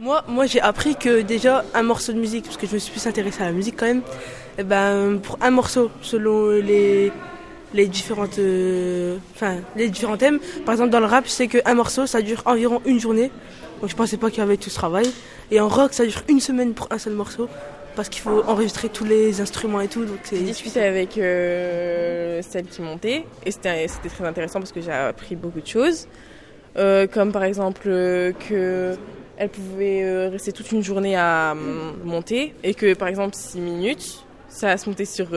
Moi, moi j'ai appris que déjà un morceau de musique, parce que je me suis plus intéressée à la musique quand même, et ben, pour un morceau, selon les, les, différentes, euh, enfin, les différents thèmes, par exemple dans le rap, sais qu'un morceau ça dure environ une journée, donc je pensais pas qu'il y avait tout ce travail. Et en rock, ça dure une semaine pour un seul morceau parce qu'il faut enregistrer tous les instruments et tout. Donc j'ai discuté avec euh, celle qui montait et c'était très intéressant parce que j'ai appris beaucoup de choses. Euh, comme par exemple que elle pouvait euh, rester toute une journée à monter et que par exemple 6 minutes, ça se monter sur,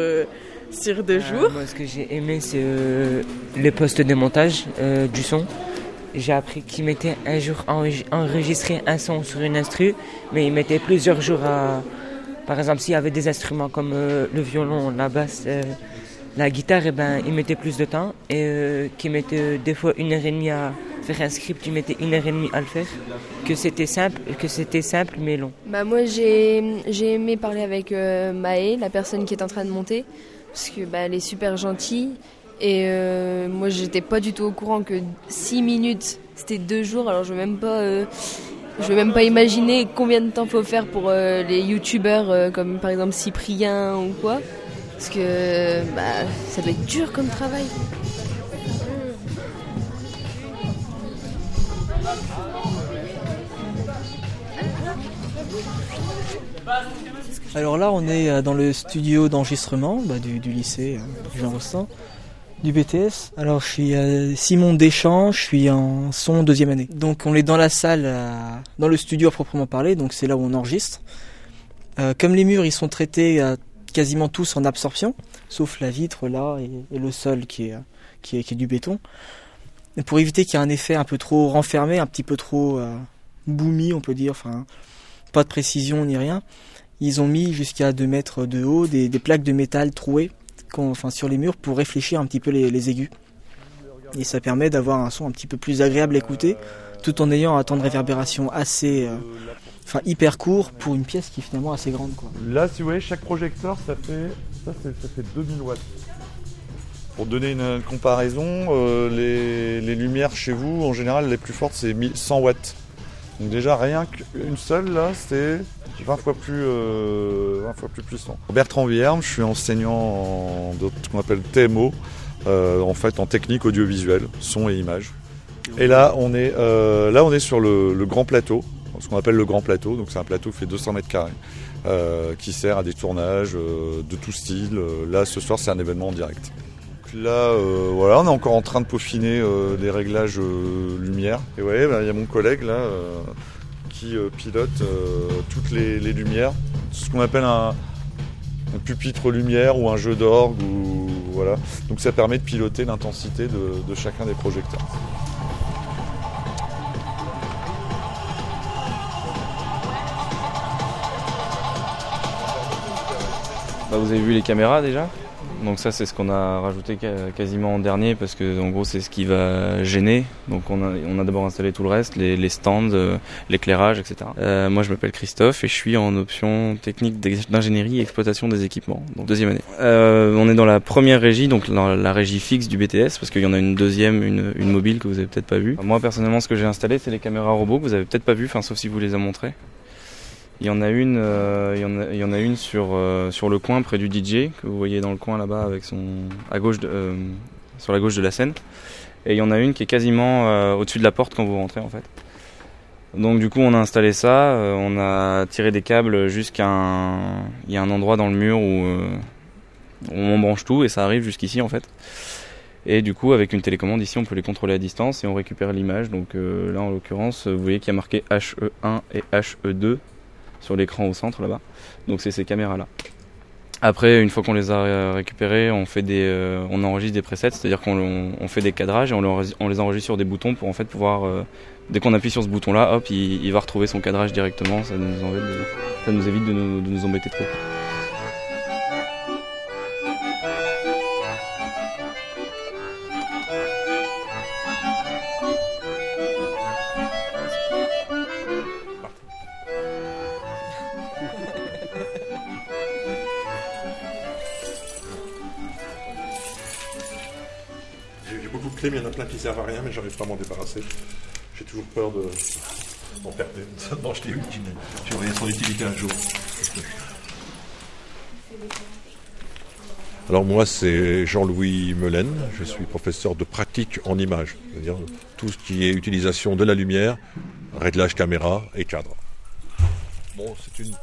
sur deux jours. Moi ce que j'ai aimé c'est le poste de montage du son. J'ai appris qu'il mettait un jour enregistrer un son sur une instru, mais il mettait plusieurs jours à... Par exemple s'il y avait des instruments comme le violon, la basse la guitare, eh ben, il mettait plus de temps et qui mettait des fois une heure et demie à, faire un script, tu mettais une heure et demie à le faire, que c'était simple, que c'était simple mais long. Bah moi j'ai, j'ai aimé parler avec euh, Maë, la personne qui est en train de monter, parce que bah, elle est super gentille et euh, moi j'étais pas du tout au courant que 6 minutes c'était deux jours, alors je veux même pas, euh, je veux même pas imaginer combien de temps faut faire pour les youtubeurs comme par exemple Cyprien ou quoi, parce que bah, ça doit être dur comme travail. Alors là, on est euh, dans le studio d'enregistrement bah, du, lycée euh, Jean Rostand, du BTS. Alors je suis euh, Simon Deschamps, je suis en son deuxième année. Donc on est dans la salle, dans le studio à proprement parler, donc c'est là où on enregistre. comme les murs, ils sont traités quasiment tous en absorption, sauf la vitre là et, le sol qui est, du béton. Pour éviter qu'il y ait un effet un peu trop renfermé, un petit peu trop boomy, on peut dire, enfin pas de précision ni rien. Ils ont mis jusqu'à 2 mètres de haut des, plaques de métal trouées enfin, sur les murs pour réfléchir un petit peu les, aigus. Et ça permet d'avoir un son un petit peu plus agréable à écouter, tout en ayant un temps de réverbération assez, euh, enfin hyper court pour une pièce qui est finalement assez grande. Là, si vous voyez, chaque projecteur, ça fait, ça, fait 2000 watts. Pour donner une comparaison, euh, les, lumières chez vous, en général, les plus fortes, c'est 100 watts. Donc déjà, rien qu'une seule, là, c'est 20 fois plus, euh, 20 fois plus puissant. Bertrand Vierme, je suis enseignant en ce qu'on appelle TMO, euh, en fait en technique audiovisuelle, son et image. Et là, on est, là, on est sur le, grand plateau, ce qu'on appelle le grand plateau. Donc c'est un plateau qui fait 200 mètres carrés, qui sert à des tournages de tout style. Là, ce soir, c'est un événement en direct. Là, voilà, on est encore en train de peaufiner les réglages lumière. Et vous voyez, bah, il y a mon collègue là euh, pilote euh, toutes les, lumières. ce qu'on appelle un, pupitre lumière ou un jeu d'orgue. Voilà. Donc ça permet de piloter l'intensité de, chacun des projecteurs. Bah, vous avez vu les caméras déjà? Donc ça c'est ce qu'on a rajouté quasiment en dernier parce que en gros c'est ce qui va gêner. Donc on a, d'abord installé tout le reste, les, stands, euh, l'éclairage, etc. Euh, moi je m'appelle Christophe et je suis en option technique d'ingénierie et exploitation des équipements, donc deuxième année. Euh, on est dans la première régie, donc dans la régie fixe du BTS parce qu'il y en a une deuxième, une, mobile que vous avez peut-être pas vue. Moi personnellement ce que j'ai installé c'est les caméras robots que vous avez peut-être pas vu, sauf si vous les a montrées. Il y en a une, euh, il, y en a, une sur, euh, sur le coin près du DJ que vous voyez dans le coin là-bas avec son à gauche euh, sur la gauche de la scène. Et il y en a une qui est quasiment au-dessus de la porte quand vous rentrez en fait. Donc du coup on a installé ça, on a tiré des câbles jusqu'à un, il y a un endroit dans le mur où, on branche tout et ça arrive jusqu'ici en fait. Et du coup, avec une télécommande ici, on peut les contrôler à distance et on récupère l'image. Donc là, en l'occurrence, vous voyez qu'il y a marqué HE1 et HE2 sur l'écran au centre là-bas. Donc c'est ces caméras-là. Après, une fois qu'on les a récupérées, on fait des, euh, on enregistre des presets, c'est-à-dire qu'on fait des cadrages et on, les enregistre sur des boutons pour en fait pouvoir, euh, dès qu'on appuie sur ce bouton-là, hop, il, va retrouver son cadrage directement. Ça nous, ça nous évite de nous embêter trop. Il y en a plein qui servent à rien, mais j'arrive pas à m'en débarrasser. J'ai toujours peur de, Non, je t'ai eu, j'ai envoyé son utilité un jour. Alors moi c'est Jean-Louis Melaine, je suis professeur de pratique en image, c'est-à-dire tout ce qui est utilisation de la lumière, réglage caméra et cadre. Bon, c'est une,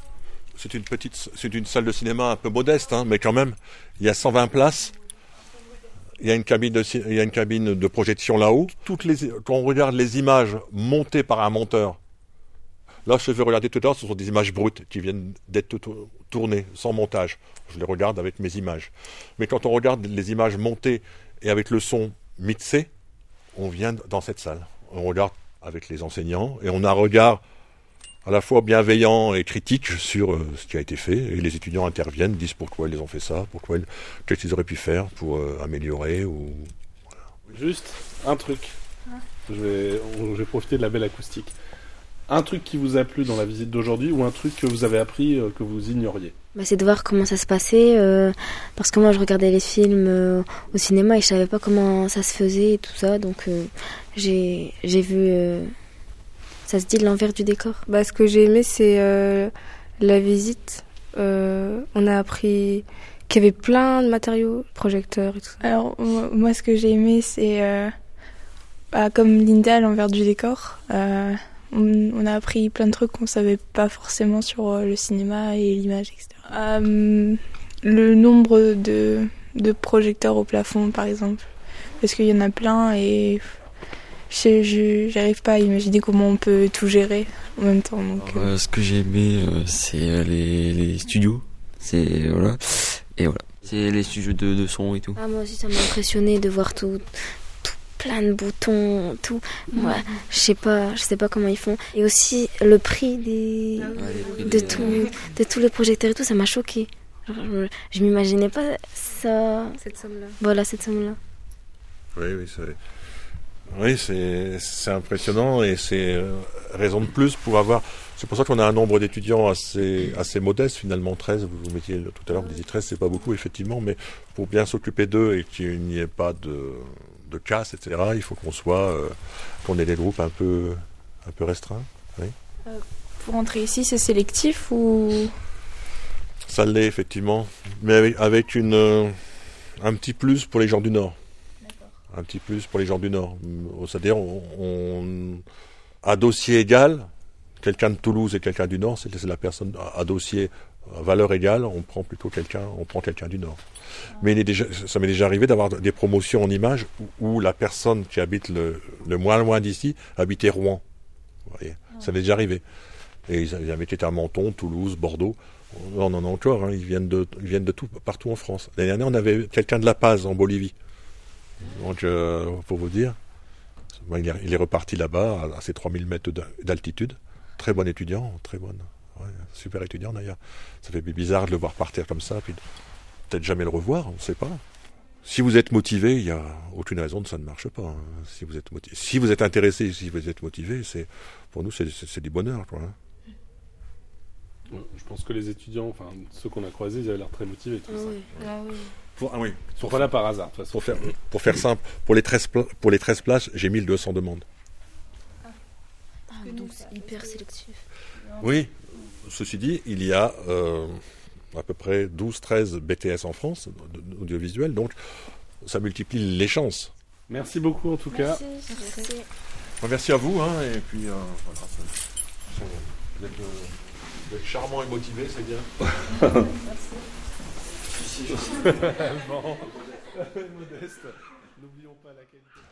c'est une petite, c'est une salle de cinéma un peu modeste, hein, mais quand même, il y a 120 places. Il y a une cabine de, projection là-haut. Quand on regarde les images montées par un monteur, là je vais regarder tout à l'heure, ce sont des images brutes qui viennent d'être tournées sans montage. Je les regarde avec mes images. Mais quand on regarde les images montées et avec le son mixé, on vient dans cette salle. On regarde avec les enseignants et on a un regard à la fois bienveillant et critique sur euh, ce qui a été fait. Et les étudiants interviennent, disent pourquoi ils ont fait ça, pourquoi ils, qu'est-ce qu'ils auraient pu faire pour euh, améliorer. Ou, Juste un truc. Je vais, je vais profiter de la belle acoustique. Un truc qui vous a plu dans la visite d'aujourd'hui ou un truc que vous avez appris euh, que vous ignoriez? Bah, C'est de voir comment ça se passait. parce que moi, je regardais les films au cinéma et je savais pas comment ça se faisait et tout ça. Donc, j'ai, j'ai vu ça se dit l'envers du décor? Bah, Ce que j'ai aimé, c'est euh, la visite. Euh, on a appris qu'il y avait plein de matériaux, projecteurs et tout ça. Alors, moi, ce que j'ai aimé, c'est euh, bah, comme Linda, l'envers du décor. On, a appris plein de trucs qu'on savait pas forcément sur le cinéma et l'image, etc. le nombre de, de projecteurs au plafond, par exemple. Parce qu'il y en a plein et je n'arrive pas à imaginer comment on peut tout gérer en même temps. Donc, euh. ce que j'ai aimé, euh, c'est euh, les, les, studios. C'est voilà. Et voilà. C'est les studios de, de, son et tout. Ah, moi aussi, ça m'a impressionné de voir tout, tout plein de boutons, tout. Moi, je sais pas, je sais pas comment ils font. Et aussi le prix des, ah de, tout, de tous les projecteurs et tout, ça m'a choqué. Je, je m'imaginais pas ça. Cette somme-là. Voilà, cette somme-là. Oui, oui, c'est. Oui, c'est impressionnant et c'est euh, raison de plus pour avoir. C'est pour ça qu'on a un nombre d'étudiants assez, assez modeste, finalement 13. Vous vous mettiez tout à l'heure, vous disiez 13, c'est pas beaucoup, effectivement, mais pour bien s'occuper d'eux et qu'il n'y ait pas de, de casse, etc., il faut qu'on soit, euh, qu'on ait des groupes un peu, un peu restreints. Oui. Euh, pour entrer ici, c'est sélectif ou? Ça l'est, effectivement, mais avec, avec une, un petit plus pour les gens du Nord un petit plus pour les gens du Nord. C'est-à-dire, on, à dossier égal, quelqu'un de Toulouse et quelqu'un du Nord, c'est la personne à dossier à valeur égale, on prend plutôt quelqu'un, on prend quelqu'un du Nord. Mais il est déjà, ça m'est déjà arrivé d'avoir des promotions en image où, la personne qui habite le, le moins loin d'ici habitait Rouen. Vous voyez, ça m'est déjà arrivé. Et ils avaient été à Menton, Toulouse, Bordeaux. On en a encore, hein, ils viennent de, ils viennent de tout, partout en France. L'année dernière, on avait quelqu'un de La Paz en Bolivie. Donc, euh, pour vous dire, il, est, reparti là-bas à, ses 3000 mètres d'altitude. Très bon étudiant, très bonne. super étudiant d'ailleurs. Ça fait bizarre de le voir partir comme ça, puis peut-être jamais le revoir, on ne sait pas. Si vous êtes motivé, il n'y a aucune raison que ça ne marche pas. Hein. Si vous êtes motivé, si vous êtes intéressé, si vous êtes motivé, pour nous c'est du bonheur. Quoi, hein. Je pense que les étudiants, enfin ceux qu'on a croisés, ils avaient l'air très motivés. Tout ah ça. Ah oui. Pour, ah oui. Ils sont pas là par hasard. Pour faire, pour faire simple, pour les 13, pour les 13 places, j'ai 1200 demandes. Ah. ah, donc c'est hyper sélectif. Oui, ceci dit, il y a euh, à peu près 12-13 BTS en France, audiovisuel, donc ça multiplie les chances. Merci beaucoup en tout cas. Merci. Merci. à vous, hein, et puis euh, voilà, vous, êtes, vous êtes charmant et motivé, c'est bien. Merci. bon. Modeste. N'oublions pas la qualité.